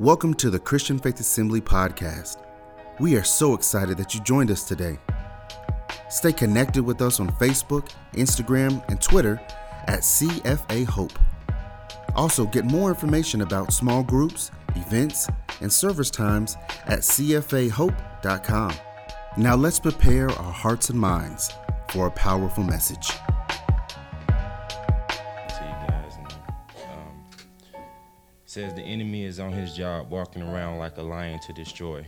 Welcome to the Christian Faith Assembly podcast. We are so excited that you joined us today. Stay connected with us on Facebook, Instagram, and Twitter at CFA Hope. Also, get more information about small groups, events, and service times at CFAHope.com. Now, let's prepare our hearts and minds for a powerful message. Says the enemy is on his job walking around like a lion to destroy.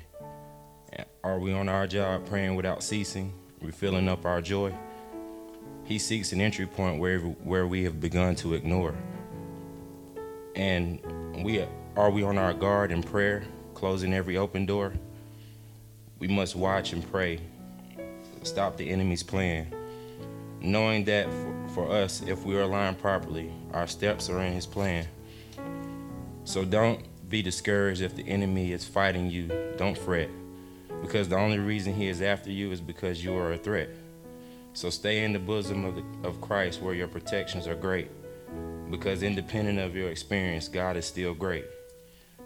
Are we on our job praying without ceasing, refilling up our joy? He seeks an entry point where, where we have begun to ignore. And we are we on our guard in prayer, closing every open door? We must watch and pray, stop the enemy's plan, knowing that for, for us, if we are aligned properly, our steps are in his plan. So don't be discouraged if the enemy is fighting you. Don't fret, because the only reason he is after you is because you are a threat. So stay in the bosom of, the, of Christ where your protections are great, because independent of your experience, God is still great.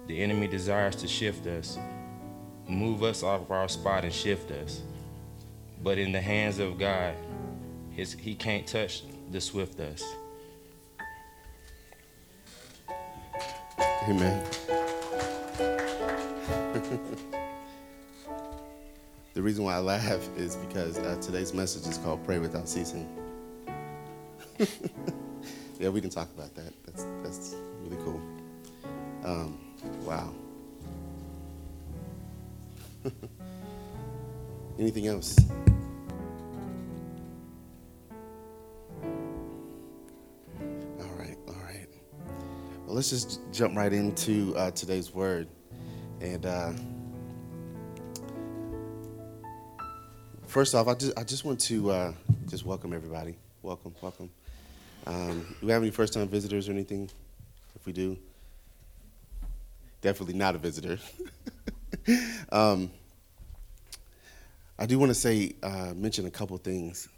The enemy desires to shift us, move us off of our spot and shift us. But in the hands of God, his, he can't touch the swift us. Amen. the reason why I laugh is because uh, today's message is called Pray Without Ceasing. yeah, we can talk about that. That's, that's really cool. Um, wow. Anything else? Well, let's just jump right into uh, today's word. And uh, first off, I just, I just want to uh, just welcome everybody. Welcome, welcome. Um, do we have any first time visitors or anything? If we do, definitely not a visitor. um, I do want to say, uh, mention a couple things.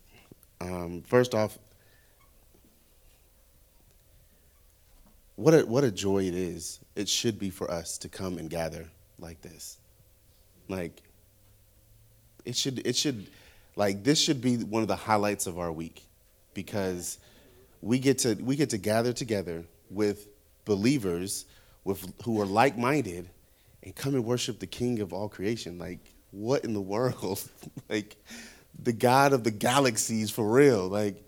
Um, first off, what a, what a joy it is. It should be for us to come and gather like this. Like, it should, it should, like, this should be one of the highlights of our week because we get to, we get to gather together with believers with, who are like minded and come and worship the King of all creation. Like, what in the world? like, the God of the galaxies for real. Like,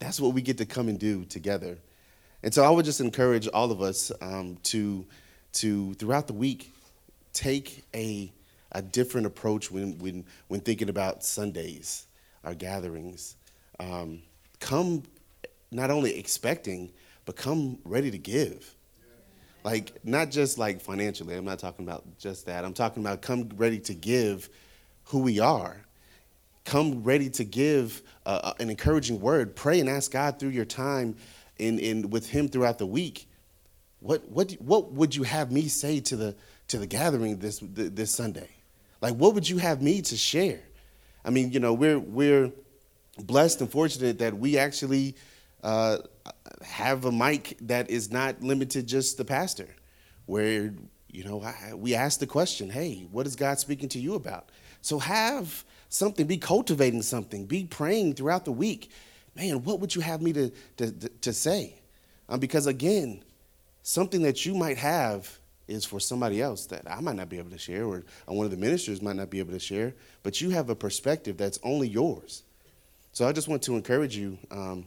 that's what we get to come and do together. And so I would just encourage all of us um, to, to, throughout the week, take a, a different approach when, when, when thinking about Sundays, our gatherings. Um, come not only expecting, but come ready to give. Like, not just like financially, I'm not talking about just that. I'm talking about come ready to give who we are. Come ready to give uh, an encouraging word. Pray and ask God through your time in, in with him throughout the week, what, what, what would you have me say to the, to the gathering this, this Sunday? Like, what would you have me to share? I mean, you know, we're, we're blessed and fortunate that we actually uh, have a mic that is not limited just the pastor, where, you know, I, we ask the question, hey, what is God speaking to you about? So have something, be cultivating something, be praying throughout the week man, what would you have me to, to, to say? Um, because again, something that you might have is for somebody else that I might not be able to share, or one of the ministers might not be able to share, but you have a perspective that's only yours. So I just want to encourage you um,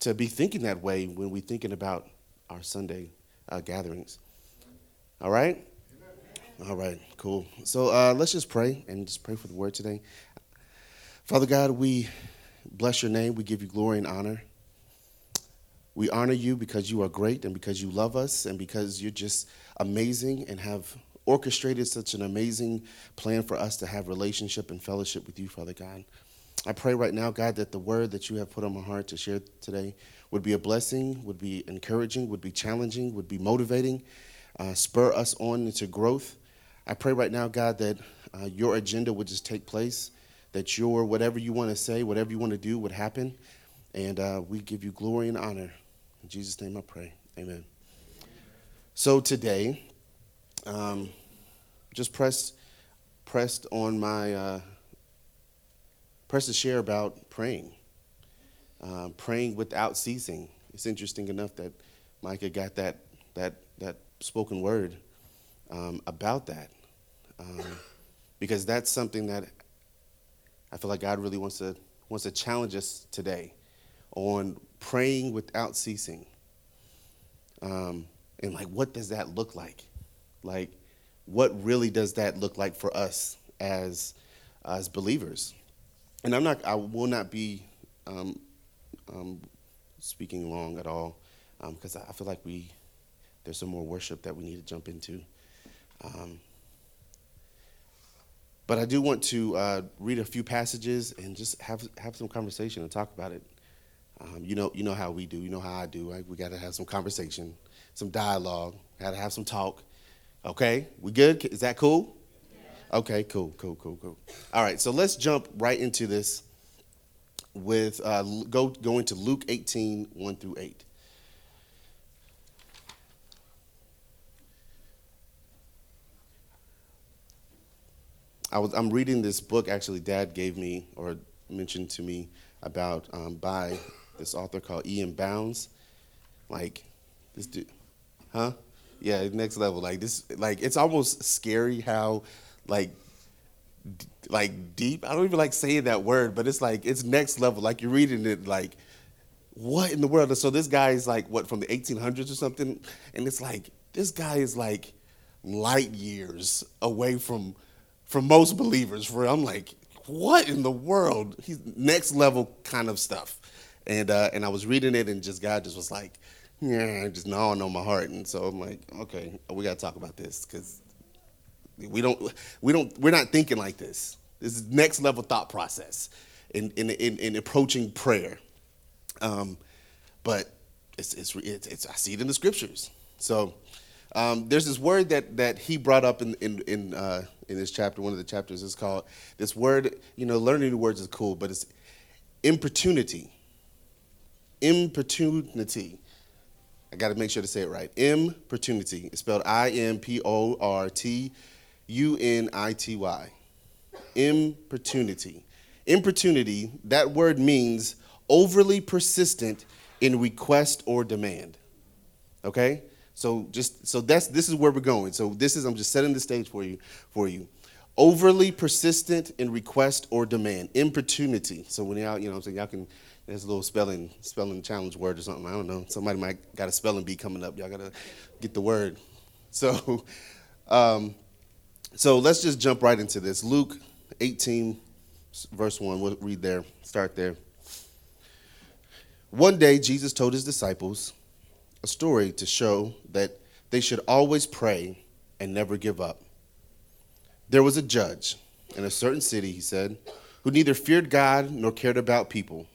to be thinking that way when we're thinking about our Sunday uh, gatherings. All right? All right, cool. So uh, let's just pray and just pray for the word today. Father God, we bless your name. We give you glory and honor. We honor you because you are great and because you love us and because you're just amazing and have orchestrated such an amazing plan for us to have relationship and fellowship with you, Father God. I pray right now, God, that the word that you have put on my heart to share today would be a blessing, would be encouraging, would be challenging, would be motivating, uh, spur us on into growth. I pray right now, God, that uh, your agenda would just take place that your whatever you want to say, whatever you want to do would happen. And uh, we give you glory and honor. In Jesus' name I pray. Amen. So today, um, just pressed pressed on my uh, pressed to share about praying, uh, praying without ceasing. It's interesting enough that Micah got that that that spoken word um, about that, um, because that's something that I feel like God really wants to wants to challenge us today on praying without ceasing. Um, and like, what does that look like? Like, what really does that look like for us as as believers? And I'm not, I will not be um, um, speaking long at all because I feel like we there's some more worship that we need to jump into. Um, but I do want to uh, read a few passages and just have have some conversation and talk about it. Um, you know, you know how we do. You know how I do. Right? We got to have some conversation, some dialogue. Got to have some talk. Okay, we good? Is that cool? Okay, cool, cool, cool, cool. All right, so let's jump right into this. With uh, go going to Luke 18, 1 through 8. I was I'm reading this book actually Dad gave me or mentioned to me about um, by this author called E.M. Bounds. Like this dude, huh? Yeah, next level. Like this, like it's almost scary how, like, d- like deep. I don't even like saying that word, but it's like it's next level. Like you're reading it, like, what in the world? So this guy is like what from the 1800s or something, and it's like this guy is like light years away from from most believers. For I'm like, what in the world? He's next level kind of stuff. And uh, and I was reading it, and just God just was like, yeah, just gnawing on my heart. And so I'm like, okay, we got to talk about this because we don't we don't we're not thinking like this. This is next level thought process in in in, in approaching prayer. Um, but it's, it's it's it's I see it in the scriptures. So. Um, there's this word that, that he brought up in in in, uh, in this chapter. One of the chapters is called this word. You know, learning new words is cool, but it's importunity. Importunity. I got to make sure to say it right. Importunity. It's spelled I M P O R T U N I T Y. Importunity. Importunity. That word means overly persistent in request or demand. Okay so just so that's this is where we're going. So this is I'm just setting the stage for you for you. Overly persistent in request or demand, importunity. So when y'all, you know, I'm saying y'all can. There's a little spelling spelling challenge word or something. I don't know. Somebody might got a spelling bee coming up. Y'all gotta get the word. So, um, so let's just jump right into this. Luke 18, verse one. We'll read there. Start there. One day, Jesus told his disciples a story to show that they should always pray and never give up. There was a judge in a certain city, he said, who neither feared God nor cared about people.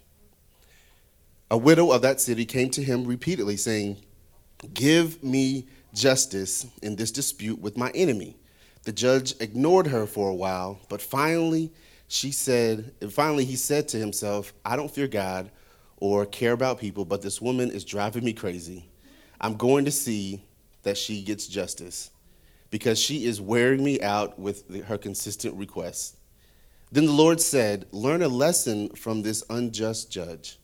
A widow of that city came to him repeatedly, saying, Give me justice in this dispute with my enemy. The judge ignored her for a while, but finally she said, and finally he said to himself, I don't fear God or care about people, but this woman is driving me crazy. I'm going to see that she gets justice because she is wearing me out with her consistent requests. Then the Lord said, Learn a lesson from this unjust judge.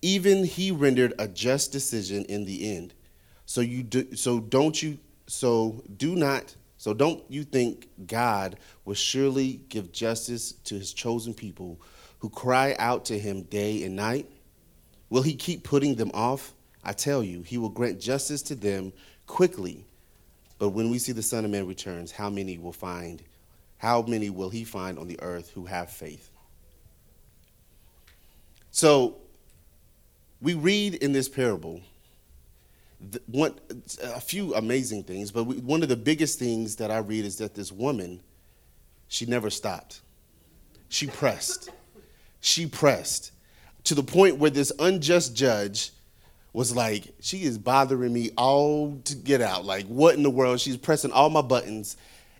Even he rendered a just decision in the end. So you do, so don't you so do not so don't you think God will surely give justice to his chosen people who cry out to him day and night? Will he keep putting them off? I tell you, he will grant justice to them quickly. But when we see the Son of Man returns, how many will find, how many will he find on the earth who have faith? So we read in this parable one, a few amazing things, but we, one of the biggest things that I read is that this woman, she never stopped. She pressed. She pressed to the point where this unjust judge was like, she is bothering me all to get out. Like, what in the world? She's pressing all my buttons,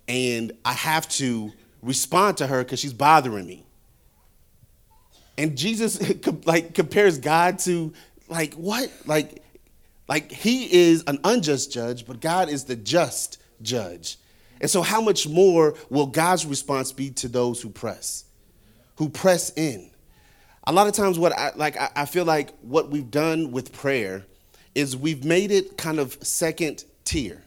and I have to respond to her because she's bothering me. And Jesus like compares God to like what? Like, like he is an unjust judge, but God is the just judge. And so, how much more will God's response be to those who press, who press in? A lot of times, what I like, I, feel like what we've done with prayer is we've made it kind of second tier.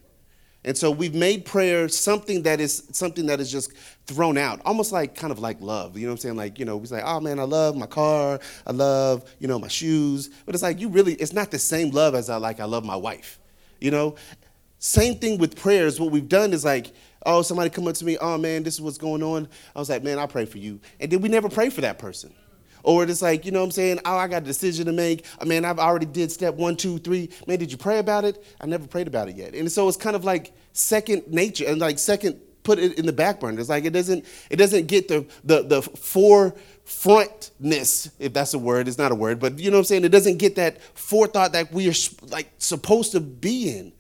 And so we've made prayer something that is something that is just thrown out, almost like kind of like love. You know what I'm saying? Like, you know, we say, oh man, I love my car, I love, you know, my shoes. But it's like you really, it's not the same love as I like, I love my wife. You know? Same thing with prayers. What we've done is like, oh, somebody come up to me, oh man, this is what's going on. I was like, man, I pray for you. And then we never pray for that person. Or it's like, you know what I'm saying? Oh, I got a decision to make. I mean, I've already did step one, two, three. Man, did you pray about it? I never prayed about it yet. And so it's kind of like second nature and like second put it in the back burner. It's like it doesn't it doesn't get the the the forefrontness, if that's a word. It's not a word, but you know what I'm saying? It doesn't get that forethought that we are like supposed to be in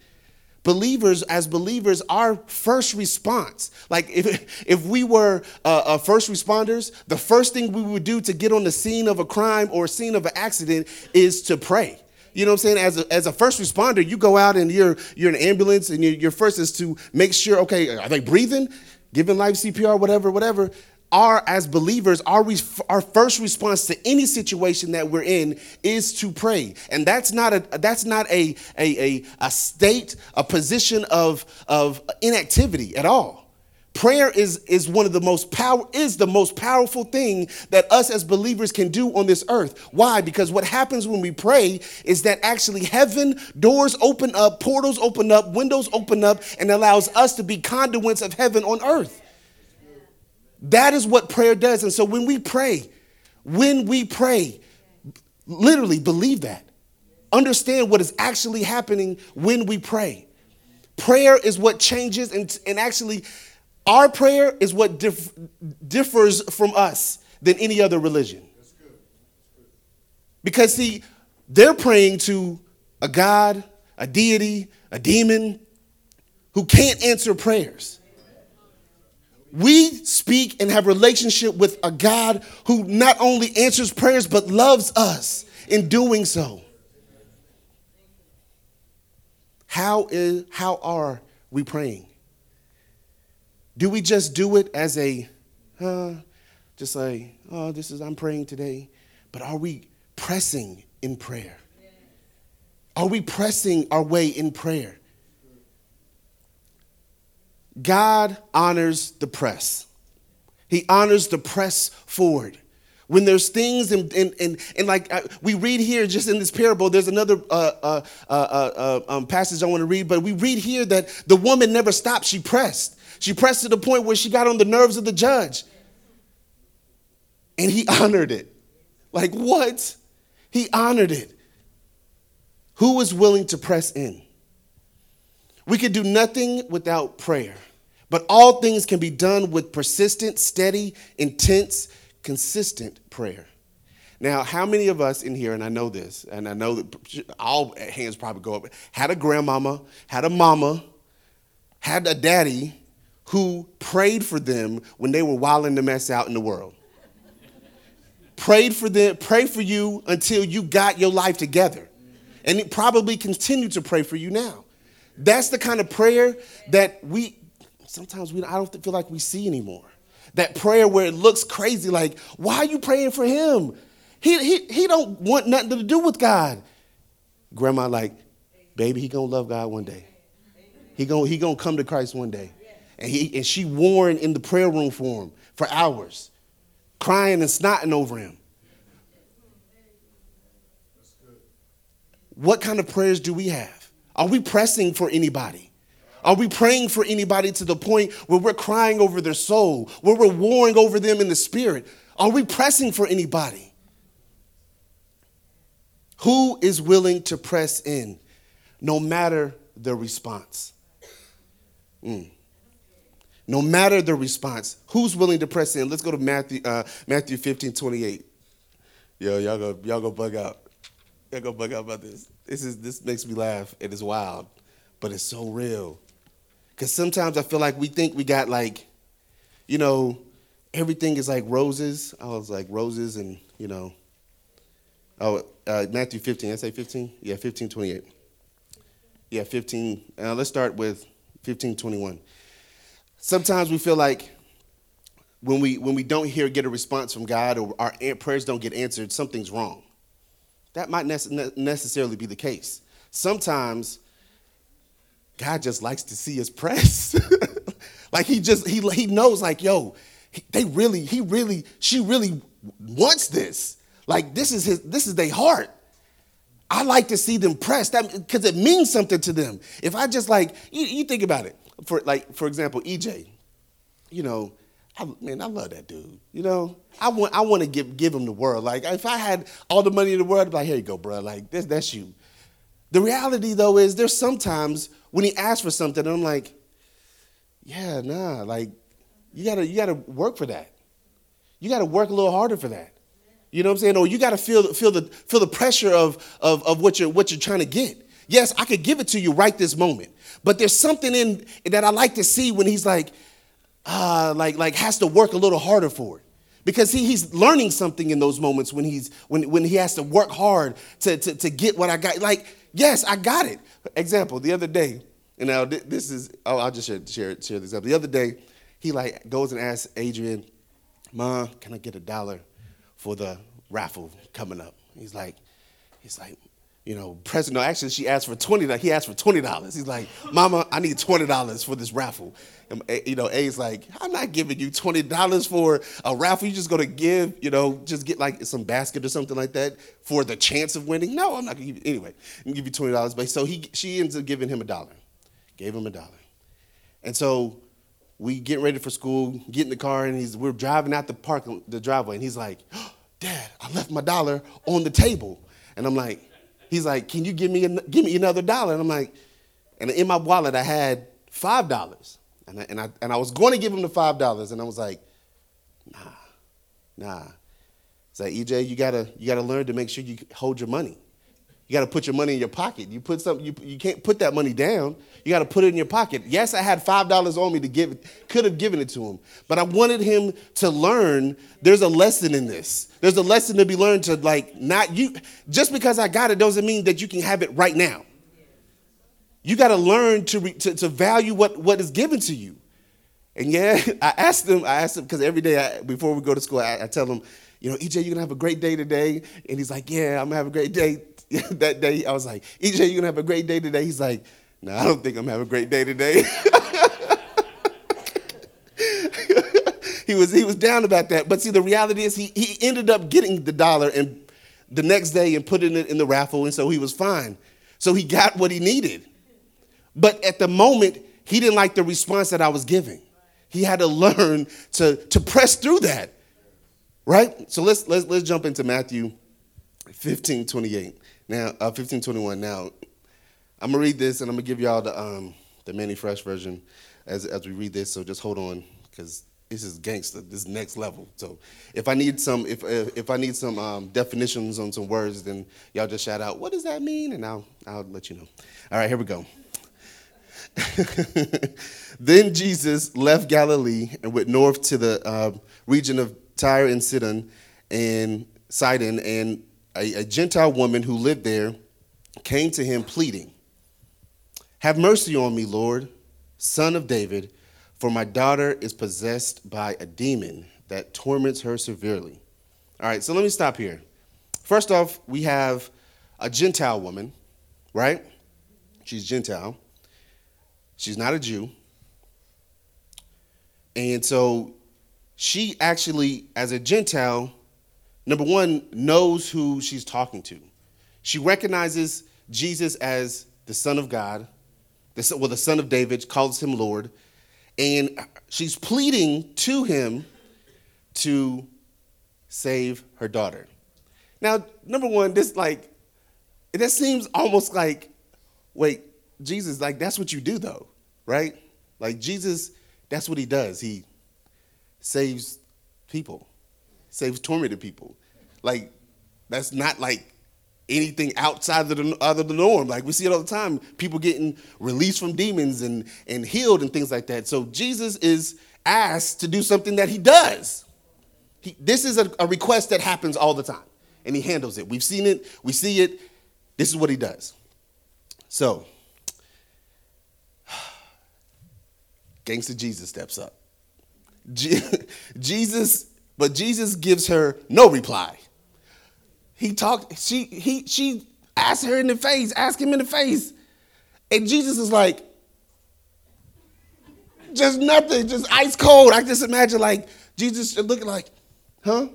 believers as believers our first response like if, if we were uh, uh, first responders the first thing we would do to get on the scene of a crime or scene of an accident is to pray. You know what i'm saying? As a, as a first responder you go out and you're you're an ambulance and your, your first is to make sure okay are they breathing? Giving life cpr whatever whatever our as believers our, our first response to any situation that we're in is to pray. And that's not a that's not a a, a, a state a position of of inactivity at all. Prayer is is one of the most power is the most powerful thing that us as believers can do on this earth. Why? Because what happens when we pray is that actually heaven doors open up portals open up windows open up and allows us to be conduits of heaven on earth that is what prayer does. And so when we pray, when we pray, literally believe that. Understand what is actually happening when we pray. Prayer is what changes, and, and actually, our prayer is what dif- differs from us than any other religion. Because, see, they're praying to a God, a deity, a demon who can't answer prayers. We speak and have relationship with a God who not only answers prayers but loves us in doing so. How is how are we praying? Do we just do it as a uh, just like, oh, this is I'm praying today, but are we pressing in prayer? Are we pressing our way in prayer? God honors the press. He honors the press forward. When there's things, and, and, and, and like uh, we read here just in this parable, there's another uh, uh, uh, uh um, passage I want to read, but we read here that the woman never stopped. She pressed. She pressed to the point where she got on the nerves of the judge. And he honored it. Like, what? He honored it. Who was willing to press in? We could do nothing without prayer, but all things can be done with persistent, steady, intense, consistent prayer. Now, how many of us in here, and I know this, and I know that all hands probably go up, had a grandmama, had a mama, had a daddy who prayed for them when they were wilding the mess out in the world? prayed for them, prayed for you until you got your life together. And it probably continue to pray for you now. That's the kind of prayer that we sometimes we I don't feel like we see anymore. That prayer where it looks crazy, like, why are you praying for him? He, he, he don't want nothing to do with God. Grandma, like, baby, he gonna love God one day. He gonna, he gonna come to Christ one day. And, he, and she warned in the prayer room for him for hours, crying and snotting over him. What kind of prayers do we have? Are we pressing for anybody? Are we praying for anybody to the point where we're crying over their soul, where we're warring over them in the spirit? Are we pressing for anybody? Who is willing to press in no matter the response? Mm. No matter the response, who's willing to press in? Let's go to Matthew, uh, Matthew 15, 28. Yo, y'all go, y'all go bug out. Y'all go bug out about this. This is this makes me laugh. It is wild, but it's so real. Cause sometimes I feel like we think we got like, you know, everything is like roses. I was like roses and you know. Oh, uh, Matthew 15. I say 15. Yeah, 15, 28. Yeah, 15. Uh, let's start with 15, 21. Sometimes we feel like when we when we don't hear get a response from God or our prayers don't get answered, something's wrong. That might necessarily be the case. Sometimes God just likes to see us press. like he just he he knows like yo, they really he really she really wants this. Like this is his this is their heart. I like to see them press that because it means something to them. If I just like you, you think about it for like for example EJ, you know I, man, I love that dude. You know, I want I want to give give him the world. Like if I had all the money in the world, I'd be like, here you go, bro. Like this, that's you. The reality though is there's sometimes when he asks for something, I'm like, yeah, nah, like you gotta you gotta work for that. You gotta work a little harder for that. You know what I'm saying? Or you gotta feel feel the feel the pressure of of, of what you're what you're trying to get. Yes, I could give it to you right this moment. But there's something in that I like to see when he's like, uh, like, like has to work a little harder for it. Because he, he's learning something in those moments when he's when, when he has to work hard to, to, to get what I got. Like, yes, I got it. Example, the other day, and now this is oh, I'll just share, share, share this up. The other day, he like goes and asks Adrian, Mom, can I get a dollar for the raffle coming up? He's like, he's like, you know, President, no, actually, she asked for twenty. He asked for twenty dollars. He's like, "Mama, I need twenty dollars for this raffle." And, eh, you know, A's like, "I'm not giving you twenty dollars for a raffle. You're just gonna give, you know, just get like some basket or something like that for the chance of winning." No, I'm not gonna give you. Anyway, I'm gonna give you twenty dollars. But so he, she ends up giving him a dollar. Gave him a dollar, and so we get ready for school. Get in the car, and he's we're driving out the park, the driveway, and he's like, oh, "Dad, I left my dollar on the table," and I'm like he's like, "Can you give me give me another dollar?" And I'm like, and in my wallet I had five dollars, and I, and I and I was going to give him the five dollars, and I was like, "Nah, nah." It's like EJ, you gotta you gotta learn to make sure you hold your money. You got to put your money in your pocket. You put something. You, you can't put that money down. You got to put it in your pocket. Yes, I had five dollars on me to give. Could have given it to him, but I wanted him to learn. There's a lesson in this. There's a lesson to be learned to like not you. Just because I got it doesn't mean that you can have it right now. You got to learn to, re, to to value what what is given to you. And yeah, I asked him. I asked him because every day I, before we go to school, I, I tell him, you know, EJ, you're gonna have a great day today. And he's like, Yeah, I'm gonna have a great day. that day, I was like, EJ, you're gonna have a great day today. He's like, No, I don't think I'm having a great day today. he was he was down about that. But see, the reality is he he ended up getting the dollar and the next day and putting it in the raffle, and so he was fine. So he got what he needed. But at the moment, he didn't like the response that I was giving. He had to learn to, to press through that. Right? So let's let's let's jump into Matthew 15, 28. Now, uh, 15, 21. Now, I'm gonna read this and I'm gonna give y'all the um, the Manny Fresh version as as we read this. So just hold on, because this is gangster. This is next level. So if I need some if if I need some um, definitions on some words, then y'all just shout out, "What does that mean?" And I'll I'll let you know. All right, here we go. then Jesus left Galilee and went north to the uh, region of Tyre and Sidon and Sidon and a, a Gentile woman who lived there came to him pleading, Have mercy on me, Lord, son of David, for my daughter is possessed by a demon that torments her severely. All right, so let me stop here. First off, we have a Gentile woman, right? She's Gentile. She's not a Jew. And so she actually, as a Gentile, number one, knows who she's talking to. She recognizes Jesus as the Son of God, the, well, the Son of David, calls him Lord, and she's pleading to him to save her daughter. Now, number one, this like, that seems almost like, wait, Jesus, like that's what you do though, right? Like Jesus, that's what he does. He saves people saves tormented people. Like, that's not like anything outside of the other the norm. Like we see it all the time. People getting released from demons and, and healed and things like that. So Jesus is asked to do something that he does. He, this is a, a request that happens all the time. And he handles it. We've seen it, we see it. This is what he does. So Gangster Jesus steps up. Je- Jesus, but Jesus gives her no reply. He talked, she he she asked her in the face, asked him in the face. And Jesus is like, just nothing, just ice cold. I just imagine like Jesus looking like, huh?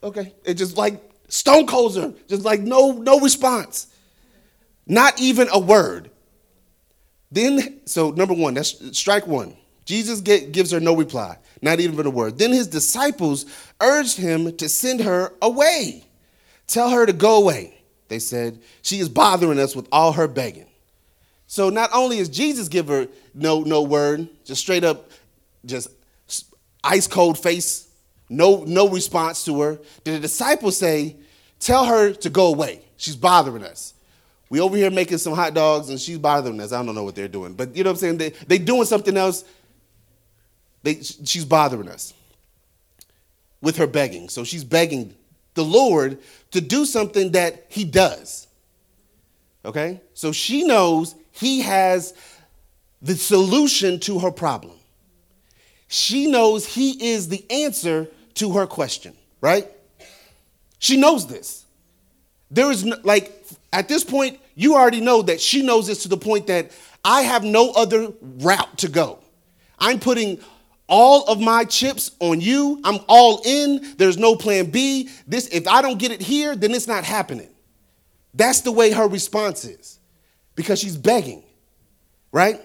Okay. It just like stone colds her, just like no, no response. Not even a word. Then, so number one, that's strike one. Jesus gives her no reply, not even a word. Then his disciples urged him to send her away. Tell her to go away. They said, She is bothering us with all her begging. So not only is Jesus give her no, no word, just straight up, just ice cold face, no, no response to her. Did the disciples say, Tell her to go away. She's bothering us. We over here making some hot dogs and she's bothering us. I don't know what they're doing, but you know what I'm saying? They they doing something else. They, she's bothering us with her begging. So she's begging the Lord to do something that he does. Okay? So she knows he has the solution to her problem. She knows he is the answer to her question, right? She knows this. There is no, like at this point, you already know that she knows this to the point that I have no other route to go. I'm putting all of my chips on you. I'm all in. There's no plan B. This if I don't get it here, then it's not happening. That's the way her response is. Because she's begging. Right?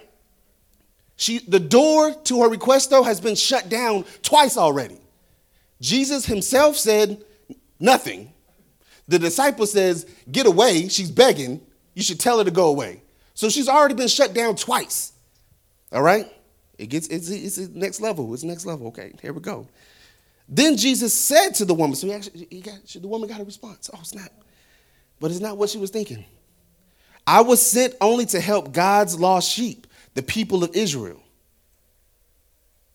She the door to her request though has been shut down twice already. Jesus himself said nothing. The disciple says, Get away. She's begging. You should tell her to go away. So she's already been shut down twice. All right? It gets it's, it's next level. It's next level. Okay, here we go. Then Jesus said to the woman, so he actually he got the woman got a response. Oh, snap. But it's not what she was thinking. I was sent only to help God's lost sheep, the people of Israel.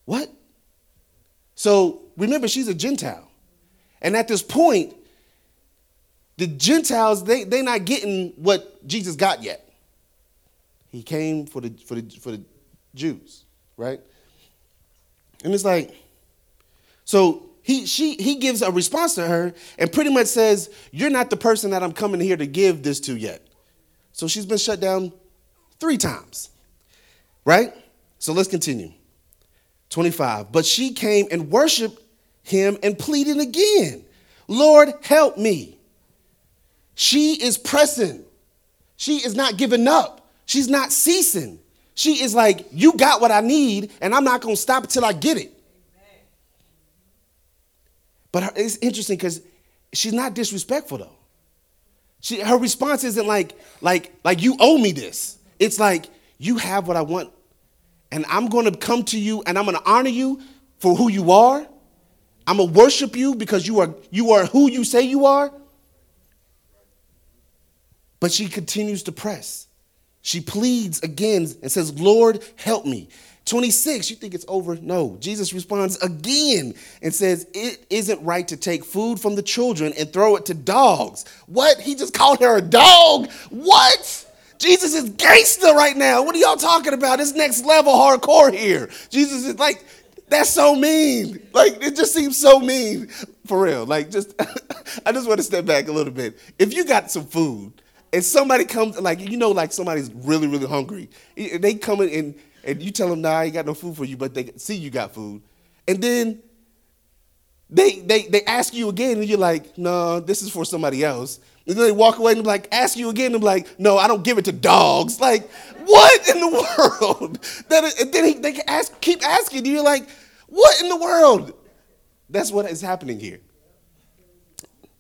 What? So remember, she's a Gentile. And at this point, the Gentiles, they, they're not getting what Jesus got yet. He came for the, for, the, for the Jews, right? And it's like, so he, she, he gives a response to her and pretty much says, You're not the person that I'm coming here to give this to yet. So she's been shut down three times, right? So let's continue. 25. But she came and worshiped him and pleaded again, Lord, help me. She is pressing. She is not giving up. She's not ceasing. She is like, You got what I need, and I'm not going to stop until I get it. But it's interesting because she's not disrespectful though. She, her response isn't like, like, like you owe me this. It's like you have what I want, and I'm going to come to you, and I'm going to honor you for who you are. I'm gonna worship you because you are you are who you say you are. But she continues to press. She pleads again and says, Lord, help me. 26, you think it's over? No. Jesus responds again and says, It isn't right to take food from the children and throw it to dogs. What? He just called her a dog? What? Jesus is gangster right now. What are y'all talking about? It's next level hardcore here. Jesus is like, that's so mean. Like, it just seems so mean. For real. Like, just, I just want to step back a little bit. If you got some food, and somebody comes, like, you know, like somebody's really, really hungry, they come in and, and you tell them, nah, I ain't got no food for you, but they see you got food. And then they, they, they ask you again, and you're like, no, this is for somebody else. And then they walk away and like, ask you again, and like, no, I don't give it to dogs. Like, what in the world? That, and then he, they ask, keep asking you, like, what in the world? That's what is happening here.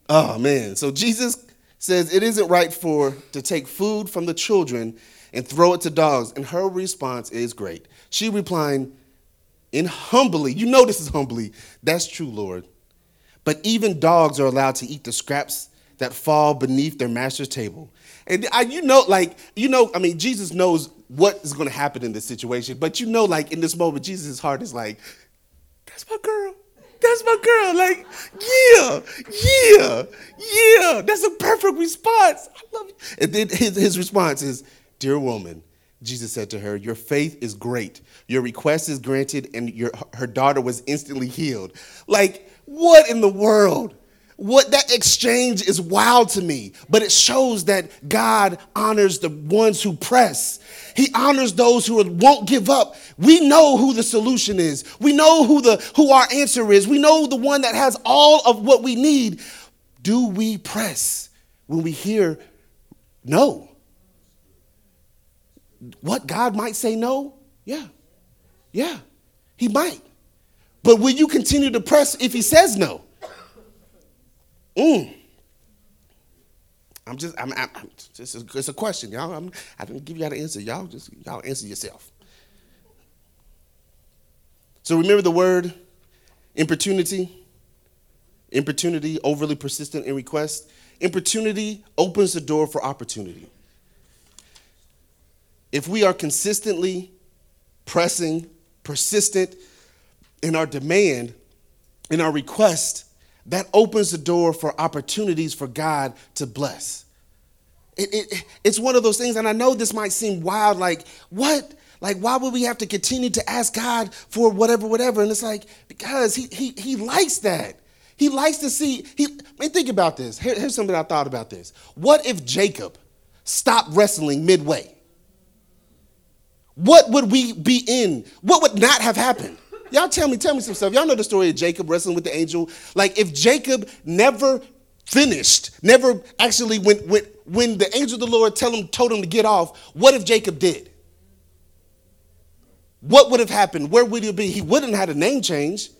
Oh man. So Jesus says it isn't right for to take food from the children and throw it to dogs. And her response is great. She replying in humbly, you know this is humbly, that's true, Lord. But even dogs are allowed to eat the scraps that fall beneath their master's table. And I, you know, like, you know, I mean, Jesus knows what is going to happen in this situation, but you know, like, in this moment, Jesus' heart is like, that's my girl. That's my girl. Like, yeah, yeah, yeah. That's a perfect response. I love you. And then his, his response is, Dear woman, Jesus said to her, Your faith is great. Your request is granted, and your, her daughter was instantly healed. Like, what in the world? What that exchange is wild to me, but it shows that God honors the ones who press. He honors those who won't give up. We know who the solution is. We know who the who our answer is. We know the one that has all of what we need. Do we press when we hear no? What God might say no? Yeah. Yeah. He might. But will you continue to press if he says no? Mm. I'm just, I'm, I'm, I'm just, it's a question, y'all. I'm, I didn't give you an answer. Y'all just, y'all answer yourself. So remember the word importunity? Importunity, overly persistent in request. Importunity opens the door for opportunity. If we are consistently pressing, persistent in our demand, in our request, that opens the door for opportunities for God to bless. It, it, it's one of those things, and I know this might seem wild, like, what? Like, why would we have to continue to ask God for whatever, whatever? And it's like, because He, he, he likes that. He likes to see, he, I mean, think about this. Here, here's something I thought about this. What if Jacob stopped wrestling midway? What would we be in? What would not have happened? Y'all tell me, tell me some stuff. Y'all know the story of Jacob wrestling with the angel. Like if Jacob never finished, never actually when when when the angel of the Lord tell him told him to get off, what if Jacob did? What would have happened? Where would he be? He wouldn't have had a name change.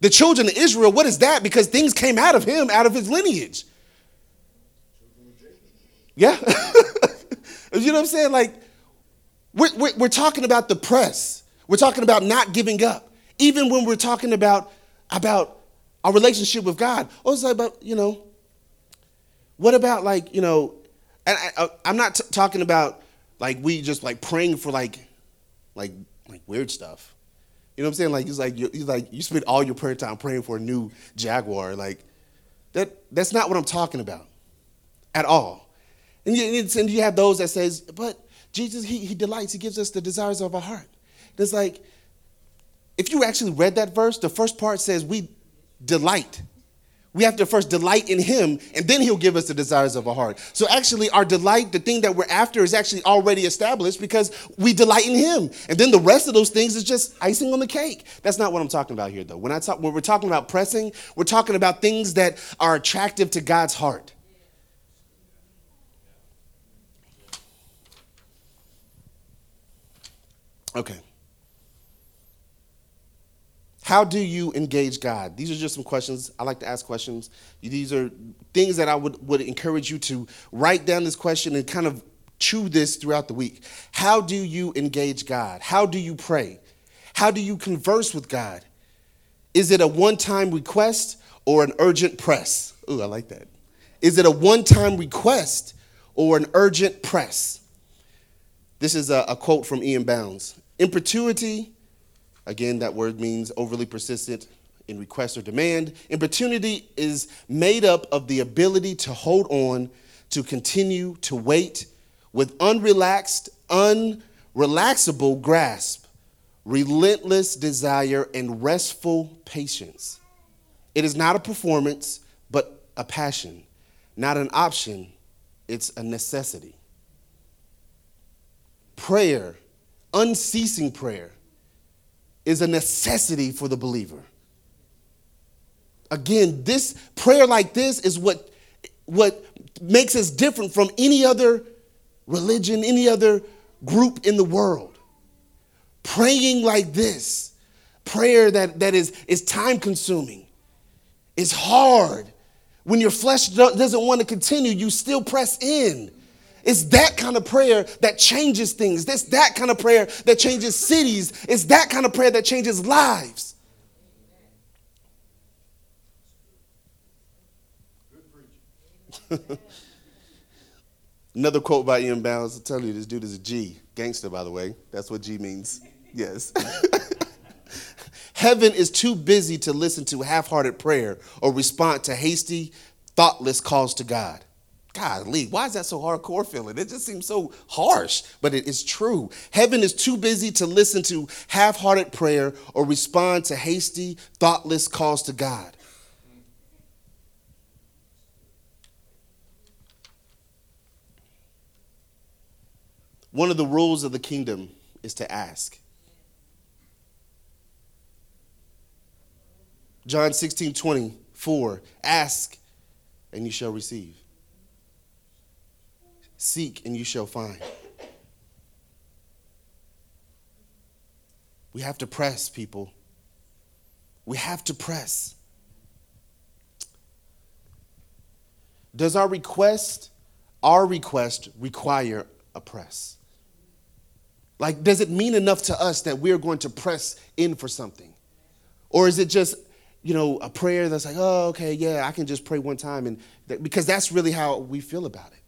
The children of Israel, what is that? Because things came out of him, out of his lineage. Yeah. you know what I'm saying? Like, we're, we're, we're talking about the press. We're talking about not giving up. Even when we're talking about, about our relationship with God. Oh, also about, you know, what about like, you know, and I, uh, am not t- talking about like we just like praying for like, like, like weird stuff. You know what I'm saying? Like, it's like you, like you spend all your prayer time praying for a new Jaguar. Like, that that's not what I'm talking about at all. And you, and you have those that says, but Jesus, he, he delights. He gives us the desires of our heart. It's like, if you actually read that verse, the first part says we delight. We have to first delight in him, and then he'll give us the desires of our heart. So actually, our delight, the thing that we're after, is actually already established because we delight in him. And then the rest of those things is just icing on the cake. That's not what I'm talking about here, though. When I talk, when we're talking about pressing, we're talking about things that are attractive to God's heart. Okay. How do you engage God? These are just some questions. I like to ask questions. These are things that I would, would encourage you to write down this question and kind of chew this throughout the week. How do you engage God? How do you pray? How do you converse with God? Is it a one time request or an urgent press? Ooh, I like that. Is it a one time request or an urgent press? This is a, a quote from E.M. Bounds. Importunity Again, that word means overly persistent in request or demand. Importunity is made up of the ability to hold on, to continue, to wait with unrelaxed, unrelaxable grasp, relentless desire, and restful patience. It is not a performance, but a passion, not an option, it's a necessity. Prayer, unceasing prayer, is a necessity for the believer. Again, this prayer like this is what, what makes us different from any other religion, any other group in the world. Praying like this, prayer that, that is, is time consuming, is hard. When your flesh doesn't want to continue, you still press in. It's that kind of prayer that changes things. It's that kind of prayer that changes cities. It's that kind of prayer that changes lives. Another quote by E.M. Bounds. I'll tell you, this dude is a G. Gangster, by the way. That's what G means. Yes. Heaven is too busy to listen to half hearted prayer or respond to hasty, thoughtless calls to God. Golly, why is that so hardcore feeling? It just seems so harsh, but it is true. Heaven is too busy to listen to half hearted prayer or respond to hasty, thoughtless calls to God. One of the rules of the kingdom is to ask. John 16 24, ask and you shall receive. Seek and you shall find. We have to press, people. We have to press. Does our request, our request, require a press? Like, does it mean enough to us that we're going to press in for something? Or is it just, you know, a prayer that's like, oh, okay, yeah, I can just pray one time, and that, because that's really how we feel about it.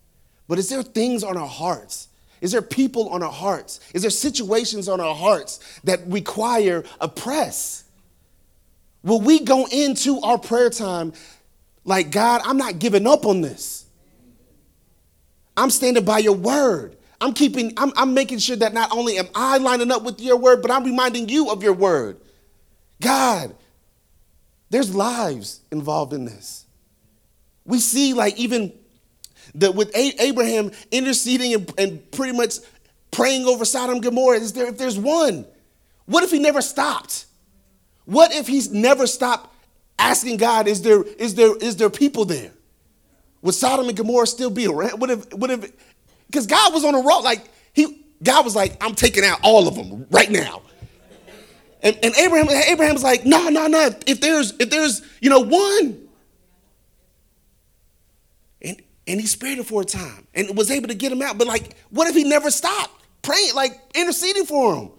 But is there things on our hearts? Is there people on our hearts? Is there situations on our hearts that require a press? Will we go into our prayer time like, God, I'm not giving up on this? I'm standing by your word. I'm keeping, I'm, I'm making sure that not only am I lining up with your word, but I'm reminding you of your word. God, there's lives involved in this. We see, like, even that with Abraham interceding and, and, pretty much praying over Sodom and Gomorrah, is there, if there's one, what if he never stopped? What if he's never stopped asking God, is there, is there, is there people there? Would Sodom and Gomorrah still be around? What if, what if, because God was on a roll. Like, he, God was like, I'm taking out all of them right now. And, and Abraham, Abraham's like, no, no, no. If there's, if there's, you know, one. And, he spared it for a time and was able to get him out. But like, what if he never stopped praying, like interceding for him?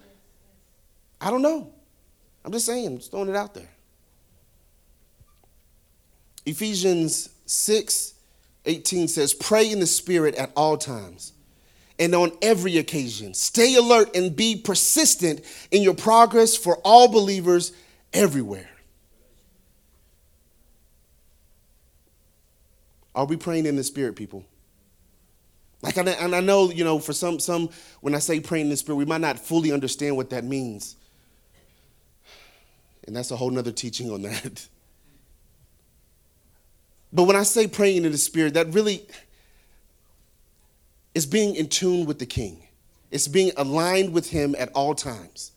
I don't know. I'm just saying, I'm just throwing it out there. Ephesians 6 18 says, Pray in the Spirit at all times and on every occasion. Stay alert and be persistent in your progress for all believers everywhere. Are we praying in the Spirit, people? Like, and I know, you know, for some, some, when I say praying in the Spirit, we might not fully understand what that means. And that's a whole nother teaching on that. But when I say praying in the Spirit, that really is being in tune with the King. It's being aligned with Him at all times.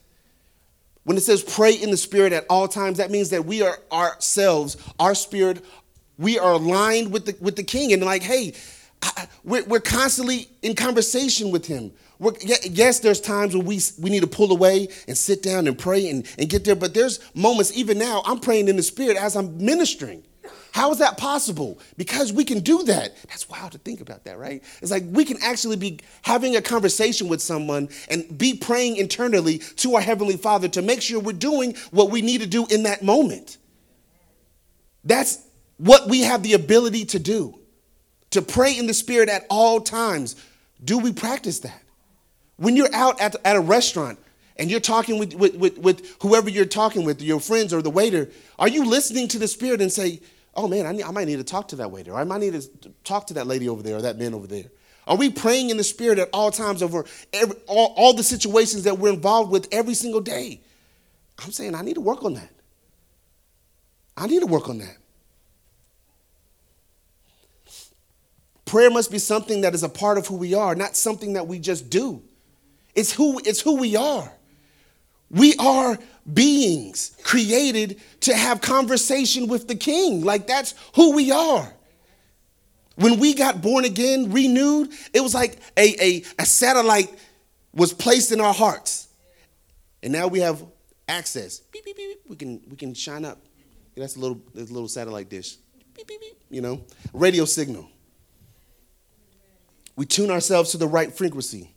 When it says pray in the Spirit at all times, that means that we are ourselves, our spirit, we are aligned with the, with the King. And like, hey, we're, we're constantly in conversation with Him. We're, yes, there's times when we, we need to pull away and sit down and pray and, and get there, but there's moments, even now, I'm praying in the Spirit as I'm ministering. How is that possible? Because we can do that. That's wild to think about that, right? It's like we can actually be having a conversation with someone and be praying internally to our Heavenly Father to make sure we're doing what we need to do in that moment. That's what we have the ability to do to pray in the Spirit at all times. Do we practice that? When you're out at, at a restaurant, and you're talking with, with, with, with, whoever you're talking with, your friends or the waiter, are you listening to the Spirit and say, oh man, I, need, I might need to talk to that waiter. Or I might need to talk to that lady over there or that man over there. Are we praying in the spirit at all times over every, all, all the situations that we're involved with every single day? I'm saying I need to work on that. I need to work on that. Prayer must be something that is a part of who we are, not something that we just do. It's who, it's who we are. We are beings created to have conversation with the king. Like that's who we are. When we got born again, renewed, it was like a, a, a satellite was placed in our hearts. And now we have access. Beep, beep, beep, we can we can shine up. That's a little that's a little satellite dish. Beep, beep, beep, you know, radio signal. We tune ourselves to the right frequency.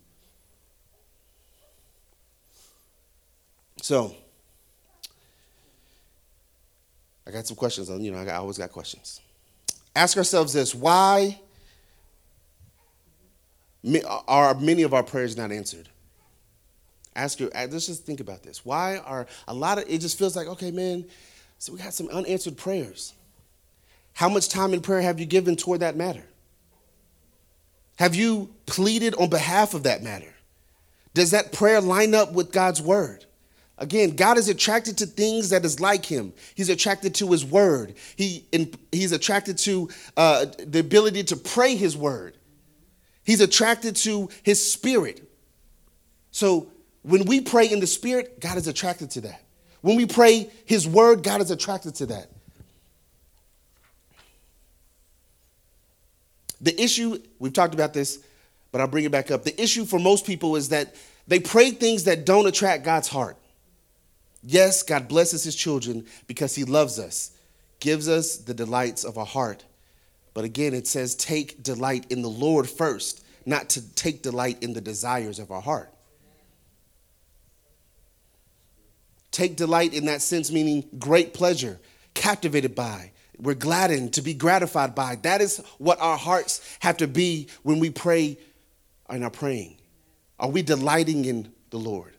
So, I got some questions. You know, I, always got questions. Ask ourselves this why are many of our prayers not answered? Ask your, uh, let's just think about this. Why are a lot of, it just feels like, okay, man, so we got some unanswered prayers. How much time in prayer have you given toward that matter? Have you pleaded on behalf of that matter? Does that prayer line up with God's word? Again, God is attracted to things that is like Him. He's attracted to His Word. He, he's attracted to uh, the ability to pray His Word. He's attracted to His Spirit. So when we pray in the Spirit, God is attracted to that. When we pray His Word, God is attracted to that. The issue, we've talked about this, but I'll bring it back up. The issue for most people is that they pray things that don't attract God's heart. Yes, God blesses his children because he loves us, gives us the delights of our heart. But again, it says, take delight in the Lord first, not to take delight in the desires of our heart. Take delight in that sense, meaning great pleasure, captivated by, we're gladdened to be gratified by. That is what our hearts have to be when we pray and are praying. Are we delighting in the Lord?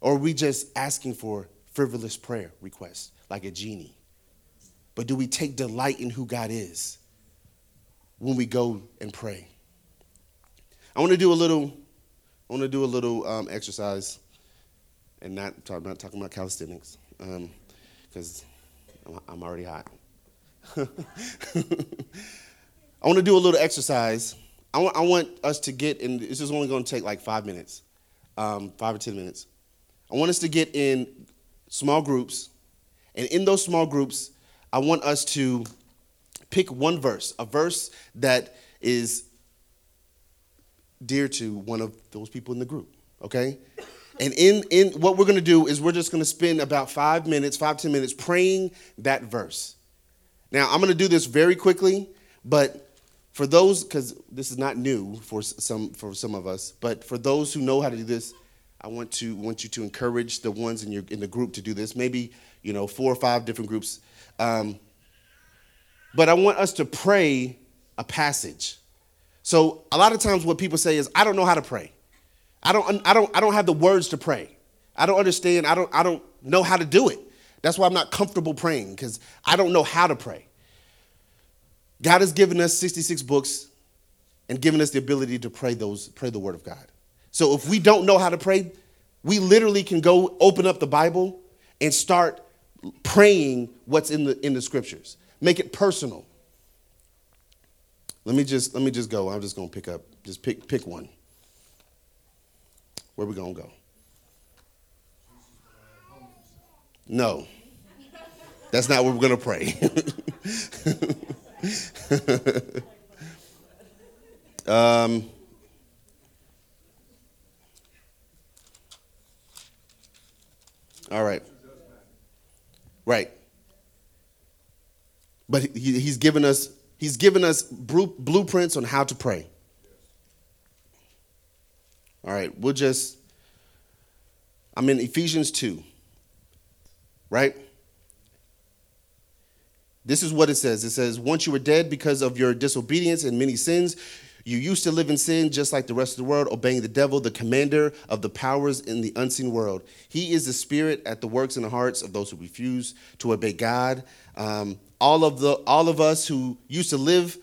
Or are we just asking for frivolous prayer requests like a genie? But do we take delight in who God is when we go and pray? I want to do a little, I want to do a little um, exercise, and not I'm not talking about calisthenics, because um, I'm already hot. I want to do a little exercise. I want, I want us to get, and this is only going to take like five minutes, um, five or ten minutes. I want us to get in small groups, and in those small groups, I want us to pick one verse, a verse that is dear to one of those people in the group, okay? And in, in what we're gonna do is we're just gonna spend about five minutes, five, ten minutes praying that verse. Now, I'm gonna do this very quickly, but for those, because this is not new for some, for some of us, but for those who know how to do this, I want to want you to encourage the ones in your in the group to do this. Maybe you know four or five different groups. Um, but I want us to pray a passage. So a lot of times what people say is, I don't know how to pray. I don't I don't I don't have the words to pray. I don't understand. I don't I don't know how to do it. That's why I'm not comfortable praying because I don't know how to pray. God has given us 66 books and given us the ability to pray those pray the word of God. So if we don't know how to pray, we literally can go open up the Bible and start praying what's in the in the scriptures. Make it personal. Let me just let me just go. I'm just gonna pick up, just pick pick one. Where we gonna go? No. That's not what we're gonna pray. um All right. Right. But he, he's given us he's given us blueprints on how to pray. All right, we'll just I'm in Ephesians 2. Right? This is what it says. It says, Once you were dead because of your disobedience and many sins, you used to live in sin just like the rest of the world, obeying the devil, the commander of the powers in the unseen world. He is the spirit at the works in the hearts of those who refuse to obey God. Um, all of the all of us who used to live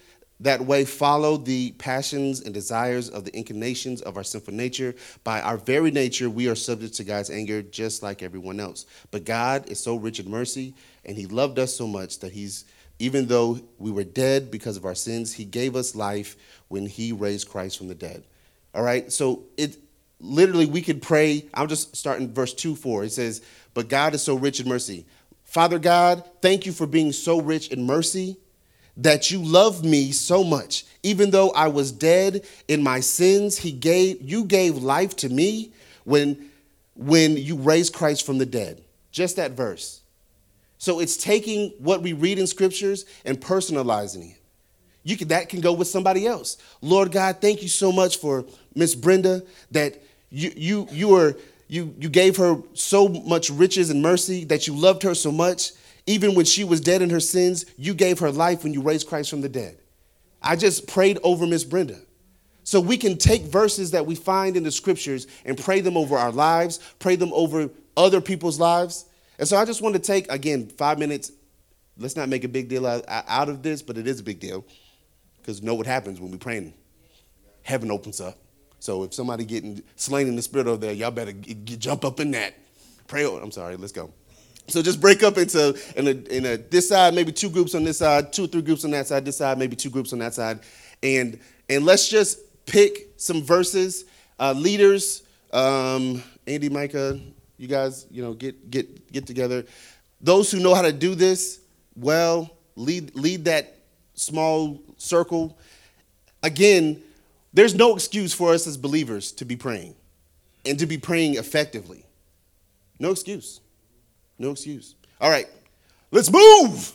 that way follow the passions and desires of the inclinations of our sinful nature. By our very nature, we are subject to God's anger just like everyone else. But God is so rich in mercy, and He loved us so much that He's even though we were dead because of our sins, He gave us life when he raised Christ from the dead. All right? So it literally we could pray. I'll just start in verse 2 4. It says, But God is so rich in mercy. Father God, thank you for being so rich in mercy that you love me so much. Even though I was dead in my sins, he gave you gave life to me when when you raised Christ from the dead. Just that verse. So it's taking what we read in scriptures and personalizing it. You can, that can go with somebody else. Lord God, thank you so much for Miss Brenda that you you you are you you gave her so much riches and mercy that you loved her so much even when she was dead in her sins, you gave her life when you raised Christ from the dead. I just prayed over Miss Brenda. So we can take verses that we find in the scriptures and pray them over our lives, pray them over other people's lives. And so I just want to take, again, five minutes. Let's not make a big deal out, of this, but it is a big deal because know what happens when we pray. heaven opens up. So if somebody getting slain in the spirit over there, y'all better get, get, jump up in that. Pray. Over I'm sorry. Let's go. So just break up into in a, in a this side, maybe two groups on this side, two or three groups on that side, this side, maybe two groups on that side, and and let's just pick some verses. Uh, leaders, um, Andy, Micah, you guys, you know, get get get together. Those who know how to do this well, lead lead that small circle. Again, there's no excuse for us as believers to be praying and to be praying effectively. No excuse. No excuse. All right, let's move.